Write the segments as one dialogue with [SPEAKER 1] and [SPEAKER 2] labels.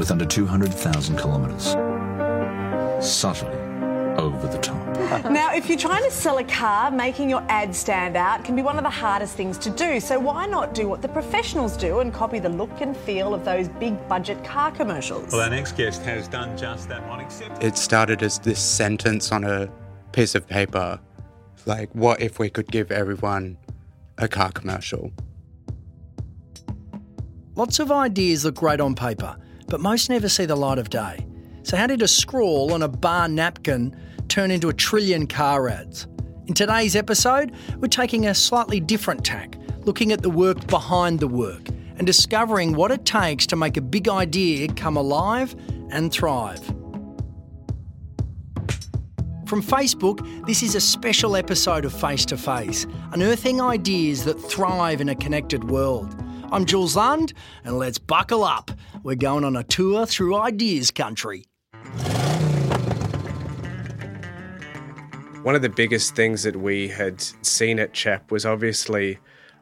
[SPEAKER 1] with under 200,000 kilometres. Subtly over the top.
[SPEAKER 2] Now, if you're trying to sell a car, making your ad stand out can be one of the hardest things to do. So why not do what the professionals do and copy the look and feel of those big budget car commercials?
[SPEAKER 3] Well, our next guest has done just that one, except
[SPEAKER 4] It started as this sentence on a piece of paper like, what if we could give everyone a car commercial?
[SPEAKER 5] Lots of ideas look great on paper, but most never see the light of day. So, how did a scrawl on a bar napkin turn into a trillion car ads? In today's episode, we're taking a slightly different tack, looking at the work behind the work and discovering what it takes to make a big idea come alive and thrive. From Facebook, this is a special episode of Face to Face, unearthing ideas that thrive in a connected world. I'm Jules Lund, and let's buckle up. We're going on a tour through ideas country.
[SPEAKER 6] One of the biggest things that we had seen at CHEP was obviously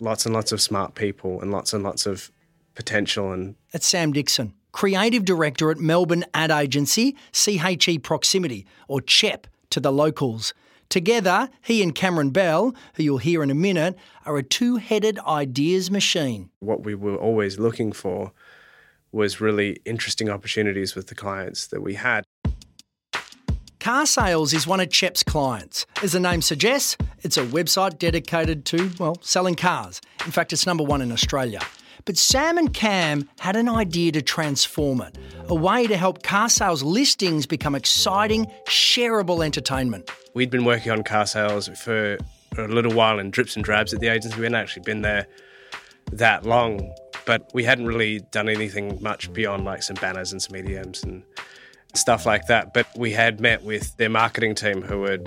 [SPEAKER 6] lots and lots of smart people and lots and lots of potential and
[SPEAKER 5] That's Sam Dixon, Creative Director at Melbourne ad agency CHE Proximity, or CHEP to the locals. Together, he and Cameron Bell, who you'll hear in a minute, are a two headed ideas machine.
[SPEAKER 6] what we were always looking for was really interesting opportunities with the clients that we had.
[SPEAKER 5] Car Sales is one of CHEP's clients. As the name suggests, it's a website dedicated to, well, selling cars. In fact, it's number one in Australia. But Sam and Cam had an idea to transform it, a way to help car sales listings become exciting, shareable entertainment.
[SPEAKER 6] We'd been working on car sales for a little while in drips and drabs at the agency. We hadn't actually been there that long, but we hadn't really done anything much beyond like some banners and some EDMs and stuff like that. But we had met with their marketing team who were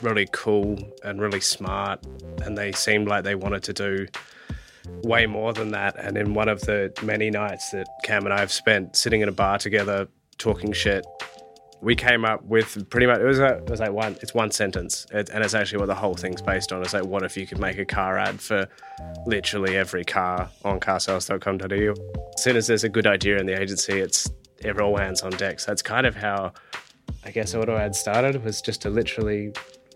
[SPEAKER 6] really cool and really smart, and they seemed like they wanted to do way more than that. And in one of the many nights that Cam and I have spent sitting in a bar together talking shit, we came up with pretty much it was like, it was like one it's one sentence it, and it's actually what the whole thing's based on. It's like what if you could make a car ad for literally every car on carsales.com.au. As soon as there's a good idea in the agency, it's every all hands on deck. So that's kind of how I guess auto ad started was just to literally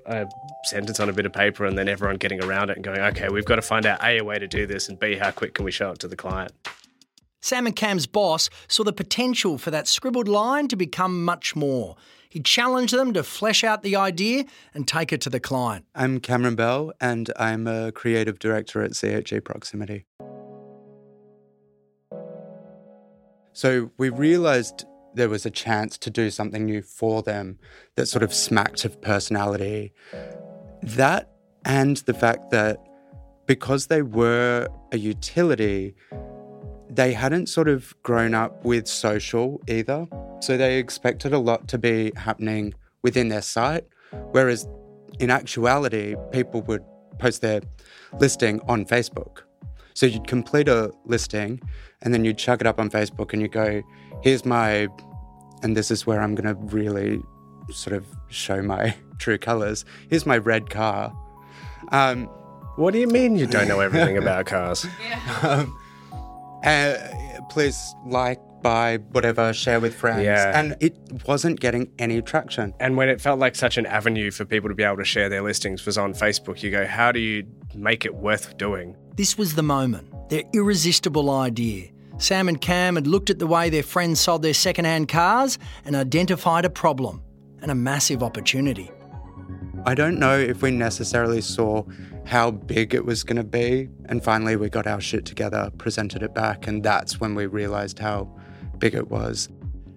[SPEAKER 6] a sentence on a bit of paper and then everyone getting around it and going, okay, we've got to find out A, a way to do this, and B, how quick can we show it to the client.
[SPEAKER 5] Sam and Cam's boss saw the potential for that scribbled line to become much more. He challenged them to flesh out the idea and take it to the client.
[SPEAKER 4] I'm Cameron Bell, and I'm a creative director at CHE Proximity. So we realized there was a chance to do something new for them that sort of smacked of personality. That and the fact that because they were a utility, they hadn't sort of grown up with social either. So they expected a lot to be happening within their site, whereas in actuality, people would post their listing on Facebook. So you'd complete a listing and then you'd chuck it up on Facebook and you go, here's my, and this is where I'm going to really sort of show my true colors. Here's my red car. Um,
[SPEAKER 6] What do you mean you don't know everything about cars?
[SPEAKER 4] uh, please like, buy, whatever, share with friends.
[SPEAKER 6] Yeah.
[SPEAKER 4] And it wasn't getting any traction.
[SPEAKER 6] And when it felt like such an avenue for people to be able to share their listings was on Facebook, you go, how do you make it worth doing?
[SPEAKER 5] This was the moment, their irresistible idea. Sam and Cam had looked at the way their friends sold their second-hand cars and identified a problem and a massive opportunity.
[SPEAKER 4] I don't know if we necessarily saw how big it was going to be. And finally, we got our shit together, presented it back, and that's when we realized how big it was.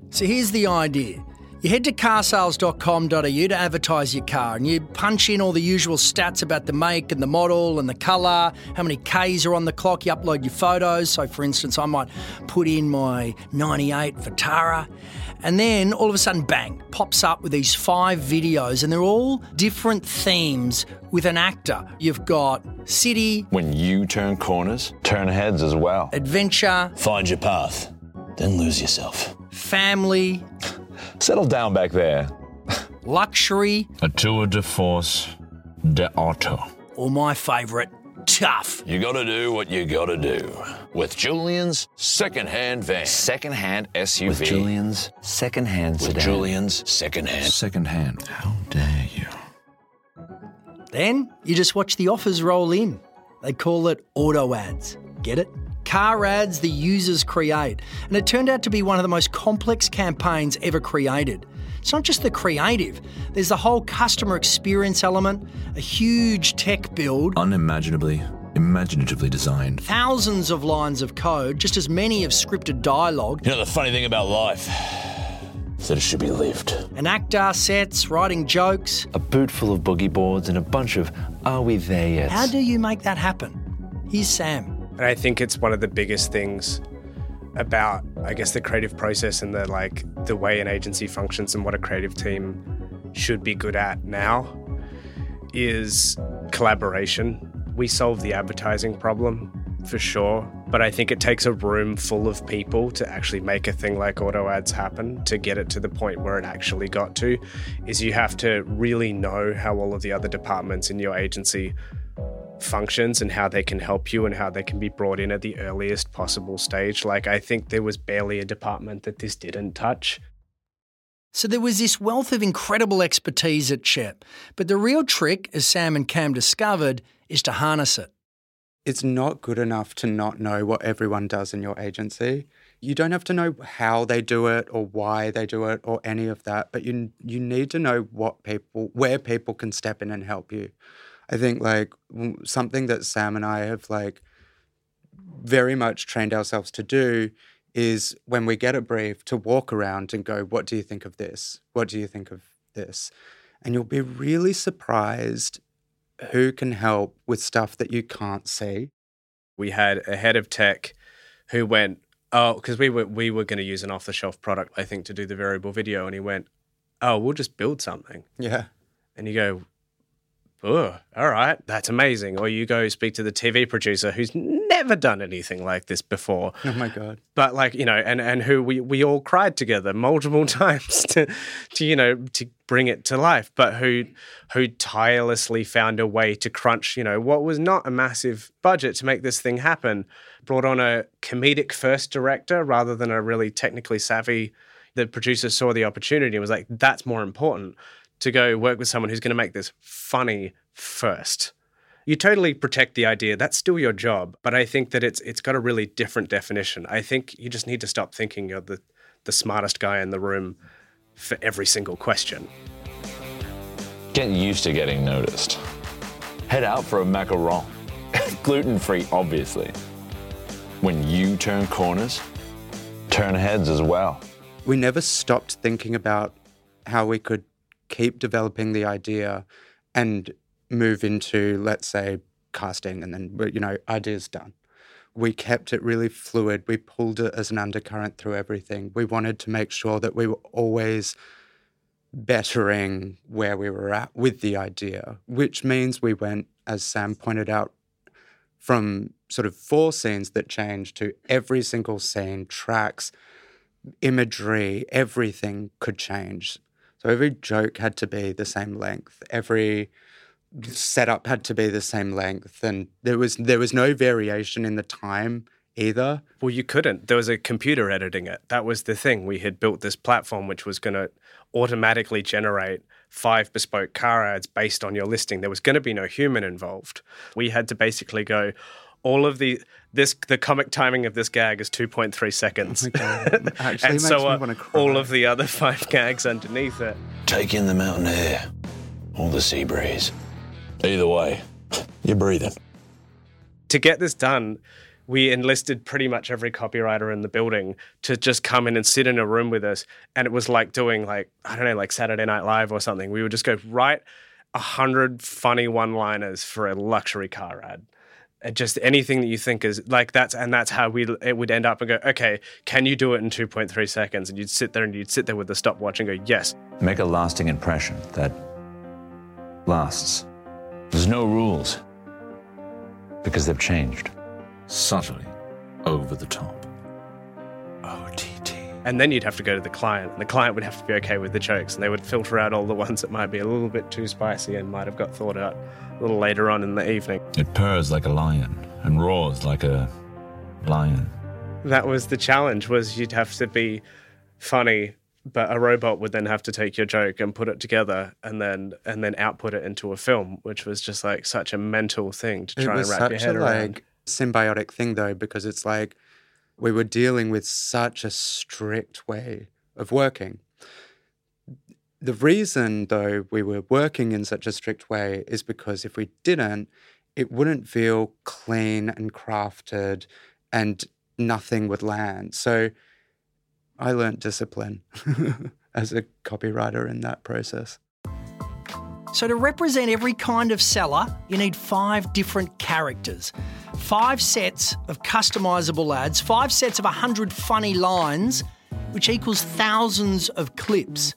[SPEAKER 5] So here's the idea. You head to carsales.com.au to advertise your car and you punch in all the usual stats about the make and the model and the colour, how many Ks are on the clock, you upload your photos. So, for instance, I might put in my 98 Vitara and then all of a sudden, bang, pops up with these five videos and they're all different themes with an actor. You've got city,
[SPEAKER 7] When you turn corners, turn heads as well.
[SPEAKER 5] adventure,
[SPEAKER 8] Find your path, then lose yourself.
[SPEAKER 5] family,
[SPEAKER 7] Settle down back there.
[SPEAKER 5] luxury,
[SPEAKER 1] A tour de force de auto.
[SPEAKER 5] or my favourite, Tough.
[SPEAKER 8] You gotta do what you gotta do. With Julian's secondhand van.
[SPEAKER 7] Secondhand SUV.
[SPEAKER 8] With
[SPEAKER 7] Julian's secondhand sedan. With.
[SPEAKER 8] Julian's secondhand.
[SPEAKER 1] Secondhand. How dare you?
[SPEAKER 5] Then you just watch the offers roll in. They call it auto ads. Get it? Car ads the users create. And it turned out to be one of the most complex campaigns ever created. It's not just the creative, there's the whole customer experience element, a huge tech build,
[SPEAKER 1] Unimaginably, imaginatively designed.
[SPEAKER 5] thousands of lines of code, just as many of scripted dialogue,
[SPEAKER 8] You know the funny thing about life is that it should be lived.
[SPEAKER 5] and actor sets, writing jokes.
[SPEAKER 7] A boot full of boogie boards and a bunch of Are we there yet?
[SPEAKER 5] How do you make that happen? Here's Sam.
[SPEAKER 6] And I think it's one of the biggest things about, I guess, the creative process and the like the way an agency functions and what a creative team should be good at now is collaboration. We solve the advertising problem for sure, but I think it takes a room full of people to actually make a thing like auto ads happen to get it to the point where it actually got to is you have to really know how all of the other departments in your agency functions and how they can help you and how they can be brought in at the earliest possible stage. Like, I think there was barely a department that this didn't touch.
[SPEAKER 5] So there was this wealth of incredible expertise at CHEP, but the real trick, as Sam and Cam discovered, is to harness it.
[SPEAKER 4] It's not good enough to not know what everyone does in your agency. You don't have to know how they do it or why they do it or any of that, but you you need to know what people where people can step in and help you. I think like something that Sam and I have like very much trained ourselves to do is when we get a brief to walk around and go, what do you think of this? What do you think of this? And you'll be really surprised who can help with stuff that you can't see.
[SPEAKER 6] We had a head of tech who went, Oh, because we were we were going to use an off the shelf product, I think, to do the variable video, and he went, Oh, we'll just build something.
[SPEAKER 4] Yeah.
[SPEAKER 6] And you go, Oh, all right, that's amazing. Or you go speak to the TV producer who's never done anything like this before.
[SPEAKER 4] Oh my god.
[SPEAKER 6] but like you know and and who we we all cried together multiple times to to you know to bring it to life but who who tirelessly found a way to crunch you know what was not a massive budget to make this thing happen brought on a comedic first director rather than a really technically savvy the producer saw the opportunity and was like that's more important to go work with someone who's going to make this funny first you totally protect the idea that's still your job but i think that it's it's got a really different definition i think you just need to stop thinking you're the the smartest guy in the room for every single question
[SPEAKER 7] Get used to getting noticed. Head out for a macaron. Gluten free, obviously. When you turn corners, turn heads as well.
[SPEAKER 4] We never stopped thinking about how we could keep developing the idea and move into, let's say, casting and then, you know, ideas done. We kept it really fluid. We pulled it as an undercurrent through everything. We wanted to make sure that we were always bettering where we were at with the idea, which means we went, as Sam pointed out, from sort of four scenes that changed to every single scene, tracks, imagery, everything could change. So every joke had to be the same length. Every setup had to be the same length, and there was there was no variation in the time either.
[SPEAKER 6] well you couldn't. There was a computer editing it. That was the thing. We had built this platform which was going to automatically generate five bespoke car ads based on your listing. There was going to be no human involved. We had to basically go all of the this the comic timing of this gag is 2.3 seconds oh
[SPEAKER 4] God, actually
[SPEAKER 6] and
[SPEAKER 4] makes
[SPEAKER 6] so
[SPEAKER 4] me
[SPEAKER 6] are
[SPEAKER 4] wanna cry.
[SPEAKER 6] all of the other five gags underneath it
[SPEAKER 8] Take in the mountain air or the sea breeze. Either way, you're breathing.
[SPEAKER 6] to get this done, we enlisted pretty much every copywriter in the building to just come in and sit in a room with us. And it was like doing like, I don't know, like Saturday Night Live or something. We would just go write a hundred funny one-liners for a luxury car ad. And just anything that you think is like that's and that's how we it would end up and go okay can you do it in 2.3 seconds and you'd sit there and you'd sit there with the stopwatch and go yes
[SPEAKER 9] Make a lasting impression that lasts
[SPEAKER 8] There's no rules.
[SPEAKER 9] because they've changed.
[SPEAKER 1] Subtly over the top.
[SPEAKER 6] Oh, OTT And then you'd have to go to the client, and the client would have to be okay with the jokes, and they would filter out all the ones that might be a little bit too spicy and might have got thought out a little later on in the evening.
[SPEAKER 9] It purrs like a lion and roars like a lion.
[SPEAKER 6] That was the challenge was you'd have to be funny but a robot would then have to take your joke and put it together and then and then output it into a film which was just like such a mental thing to try
[SPEAKER 4] it was
[SPEAKER 6] and wrap
[SPEAKER 4] such
[SPEAKER 6] your head
[SPEAKER 4] a
[SPEAKER 6] around
[SPEAKER 4] like symbiotic thing though because it's like we were dealing with such a strict way of working. The reason though we were working in such a strict way is because if we didn't it wouldn't feel clean and crafted and nothing would land. So i learned discipline as a copywriter in that process
[SPEAKER 5] So, to represent every kind of seller, you need five different characters, five sets of customizable ads, five sets of 100 funny lines, which equals thousands of clips.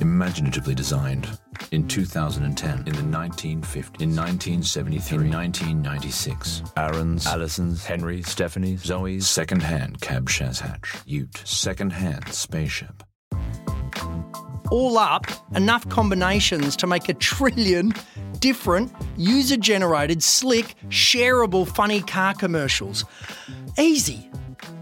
[SPEAKER 9] Imaginatively designed in 2010, in the 1950s, in 1973, in 1996. Aaron's, Allison's, Henry's, Stephanie's, Zoe's, second-hand cab Shazhatch, Ute, second-hand spaceship.
[SPEAKER 5] All up, enough combinations to make a trillion different, user generated, slick, shareable, funny car commercials. Easy.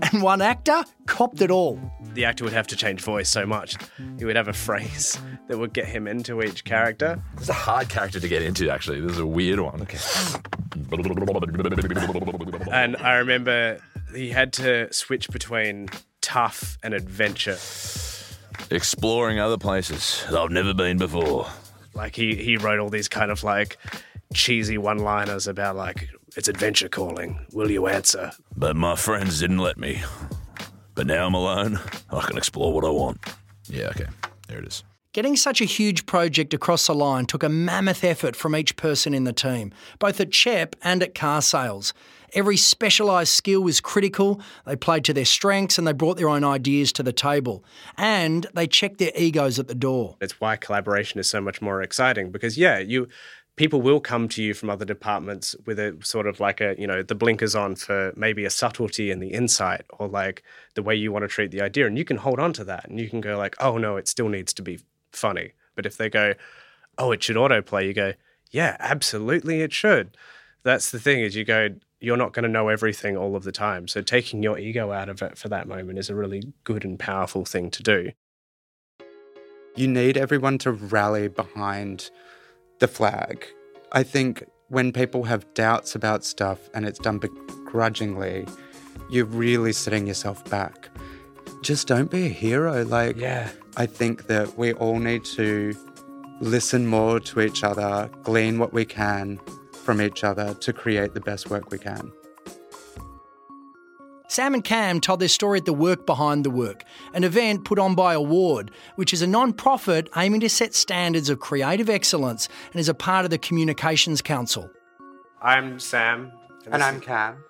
[SPEAKER 5] And one actor copped it all.
[SPEAKER 6] the actor would have to change voice so much he would have a phrase that would get him into each character
[SPEAKER 7] This is a hard character to get into, actually. This is a weird one. Okay.
[SPEAKER 6] and i remember he had to switch between tough and adventure
[SPEAKER 8] Exploring other places that I've never been before.
[SPEAKER 6] like he he wrote all these kind of like cheesy one liners about like it's adventure calling will you answer
[SPEAKER 8] But my friends didn't let me. But now I'm alone. I can explore what I want.
[SPEAKER 9] Yeah, okay. There it is.
[SPEAKER 5] Getting such a huge project across the line took a mammoth effort from each person in the team, both at CHEP and at car sales. Every specialised skill was critical, they played to their strengths and they brought their own ideas to the table. And they checked their egos at the door.
[SPEAKER 6] That's why collaboration is so much more exciting because yeah you people will come to you from other departments with a sort of like a you know the blinkers on for maybe a subtlety and the insight or like the way you want to treat the idea and you can hold on to that and you can go like oh no it still needs to be funny but if they go oh it should autoplay you go yeah absolutely it should that's the thing is you go you're not going to know everything all of the time so taking your ego out of it for that moment is a really good and powerful thing to do
[SPEAKER 4] you need everyone to rally behind the flag. I think when people have doubts about stuff and it's done begrudgingly, you're really setting yourself back. Just don't be a hero. Like,
[SPEAKER 6] Yeah.
[SPEAKER 4] I think that we all need to listen more to each other, glean what we can from each other to create the best work we can.
[SPEAKER 5] Sam and Cam told their story at the Work Behind the Work, an event put on by Award, which is a non profit aiming to set standards of creative excellence and is a part of the Communications Council.
[SPEAKER 6] i'm sam
[SPEAKER 4] And I'm Cam.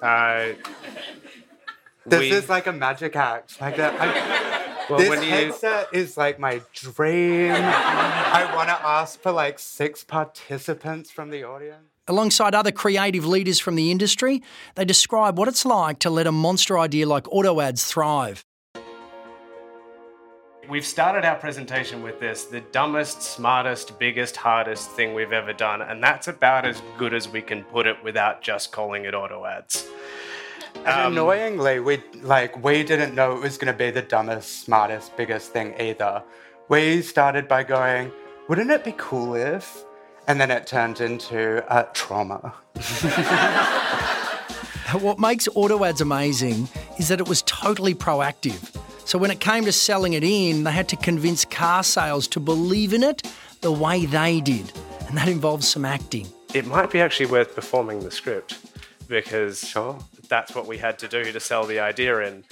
[SPEAKER 6] Uh,
[SPEAKER 4] This
[SPEAKER 6] we-
[SPEAKER 4] is like a magic act. Like that. I,
[SPEAKER 6] well,
[SPEAKER 4] this
[SPEAKER 6] when you,
[SPEAKER 4] headset is like my dream. I want to ask for like six participants from the audience.
[SPEAKER 5] Alongside other creative leaders from the industry, they describe what it's like to let a monster idea like auto ads thrive.
[SPEAKER 6] we've started our presentation with this the dumbest, smartest, biggest, hardest thing we've ever done, and that's about as good as we can put it without just calling it auto ads.
[SPEAKER 4] And
[SPEAKER 6] Um,
[SPEAKER 4] annoyingly, we like we didn't know it was going to be the dumbest, smartest, biggest thing either. We started by going, "Wouldn't it be cool if?" And then it turned into uh, trauma.
[SPEAKER 5] What makes auto ads amazing is that it was totally proactive. So when it came to selling it in, they had to convince car sales to believe in it the way they did. And that involves some acting.
[SPEAKER 6] It might be actually worth performing the script because
[SPEAKER 4] Sure.
[SPEAKER 6] That's what we had to do to sell the idea in.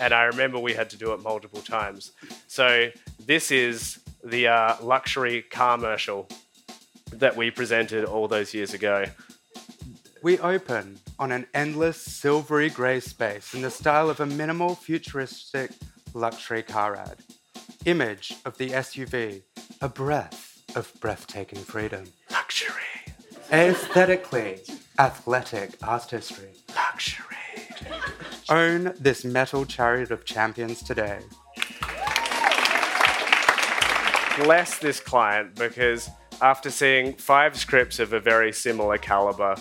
[SPEAKER 6] And I remember we had to do it multiple times. So this is the uh, luxury car commercial that we presented all those years ago.
[SPEAKER 4] We open on an endless silvery grey space in the style of a minimal futuristic luxury car ad. Image of the SUV, a breath of breathtaking freedom.
[SPEAKER 6] Luxury,
[SPEAKER 4] Aesthetically, athletic artistry.
[SPEAKER 6] Luxury.
[SPEAKER 4] Own this metal chariot of champions today.
[SPEAKER 6] Bless this client because after seeing five scripts of a very similar caliber,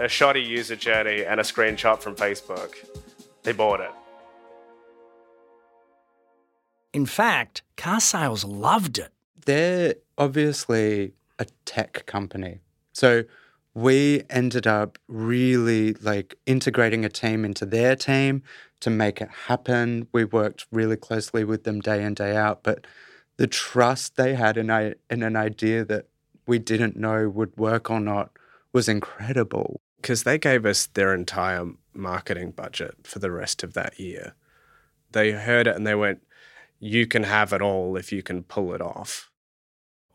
[SPEAKER 6] a shoddy user journey, and a screenshot from Facebook, they bought it.
[SPEAKER 5] In fact, car sales loved it.
[SPEAKER 4] They're obviously a tech company. So we ended up really like integrating a team into their team to make it happen. We worked really closely with them day in, day out. But the trust they had in, a, in an idea that we didn't know would work or not was incredible.
[SPEAKER 6] Because they gave us their entire marketing budget for the rest of that year. They heard it and they went, You can have it all if you can pull it off.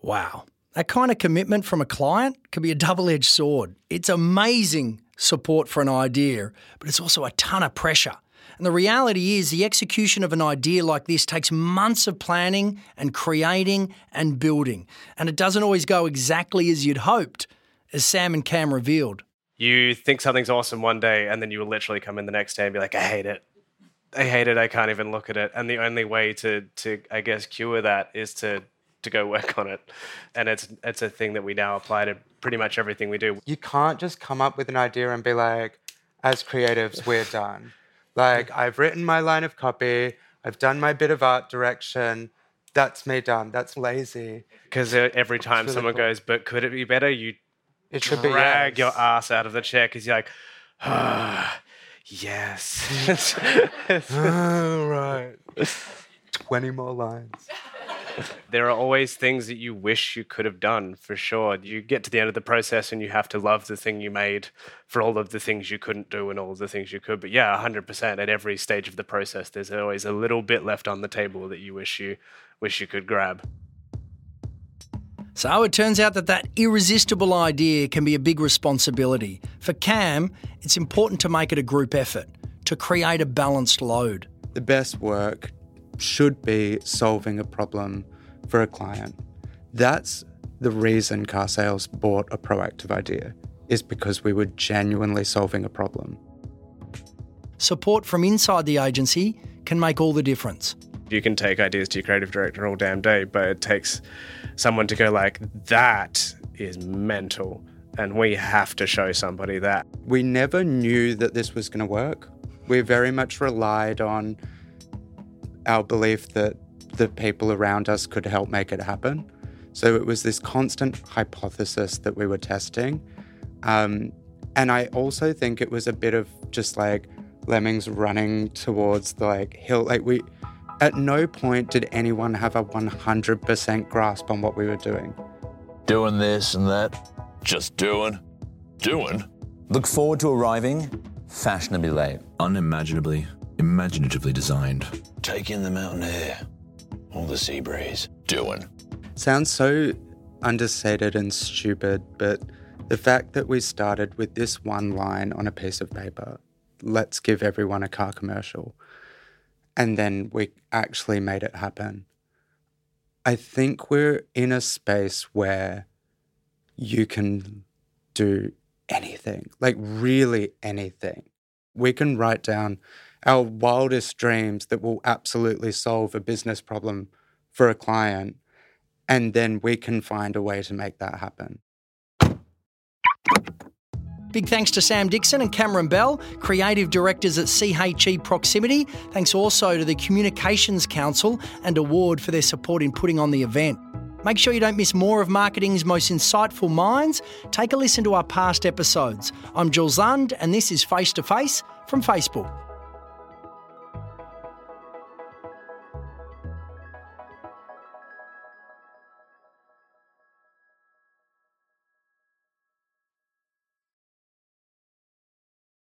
[SPEAKER 5] Wow. That kind of commitment from a client can be a double edged sword. It's amazing support for an idea, but it's also a ton of pressure. And the reality is, the execution of an idea like this takes months of planning and creating and building. And it doesn't always go exactly as you'd hoped, as Sam and Cam revealed.
[SPEAKER 6] You think something's awesome one day, and then you will literally come in the next day and be like, I hate it. I hate it. I can't even look at it. And the only way to, to I guess, cure that is to to go work on it. And it's it's a thing that we now apply to pretty much everything we do.
[SPEAKER 4] You can't just come up with an idea and be like, as creatives, we're done. Like, I've written my line of copy, I've done my bit of art direction. That's me done. That's lazy.
[SPEAKER 6] Because every time
[SPEAKER 4] really
[SPEAKER 6] someone
[SPEAKER 4] cool.
[SPEAKER 6] goes, but could it be better? You
[SPEAKER 4] It should be
[SPEAKER 6] drag
[SPEAKER 4] yes.
[SPEAKER 6] your ass out of the chair because you're like, ah, yes.
[SPEAKER 4] oh, right. 20 more lines.
[SPEAKER 6] There are always things that you wish you could have done for sure. You get to the end of the process and you have to love the thing you made for all of the things you couldn't do and all of the things you could. But yeah, 100% at every stage of the process, there's always a little bit left on the table that you wish you wish you could grab.
[SPEAKER 5] So it turns out that that irresistible idea can be a big responsibility. For Cam, it's important to make it a group effort, to create a balanced load.
[SPEAKER 4] The best work should be solving a problem for a client. That's the reason car sales bought a proactive idea, is because we were genuinely solving a problem.
[SPEAKER 5] Support from inside the agency can make all the difference.
[SPEAKER 6] You can take ideas to your creative director all damn day, but it takes someone to go like, that is mental. And we have to show somebody that.
[SPEAKER 4] We never knew that this was going to work. We very much relied on our belief that the people around us could help make it happen. So it was this constant hypothesis that we were testing. Um, and I also think it was a bit of just like lemmings running towards the like hill. Like we, at no point did anyone have a 100% grasp on what we were doing.
[SPEAKER 8] Doing this and that. Just doing. Doing?
[SPEAKER 10] Look forward to arriving fashionably late.
[SPEAKER 9] Unimaginably, imaginatively designed.
[SPEAKER 8] Take in the mountain air. All the sea breeze. Doing.
[SPEAKER 4] Sounds so understated and stupid, but the fact that we started with this one line on a piece of paper, let's give everyone a car commercial, and then we actually made it happen. I think we're in a space where you can do anything, like really anything. We can write down our wildest dreams that will absolutely solve a business problem for a client, and then we can find a way to make that happen.
[SPEAKER 5] Big thanks to Sam Dixon and Cameron Bell, creative directors at CHE Proximity. Thanks also to the Communications Council and Award for their support in putting on the event. Make sure you don't miss more of marketing's most insightful minds. Take a listen to our past episodes. I'm Jules Lund, and this is Face to Face from Facebook.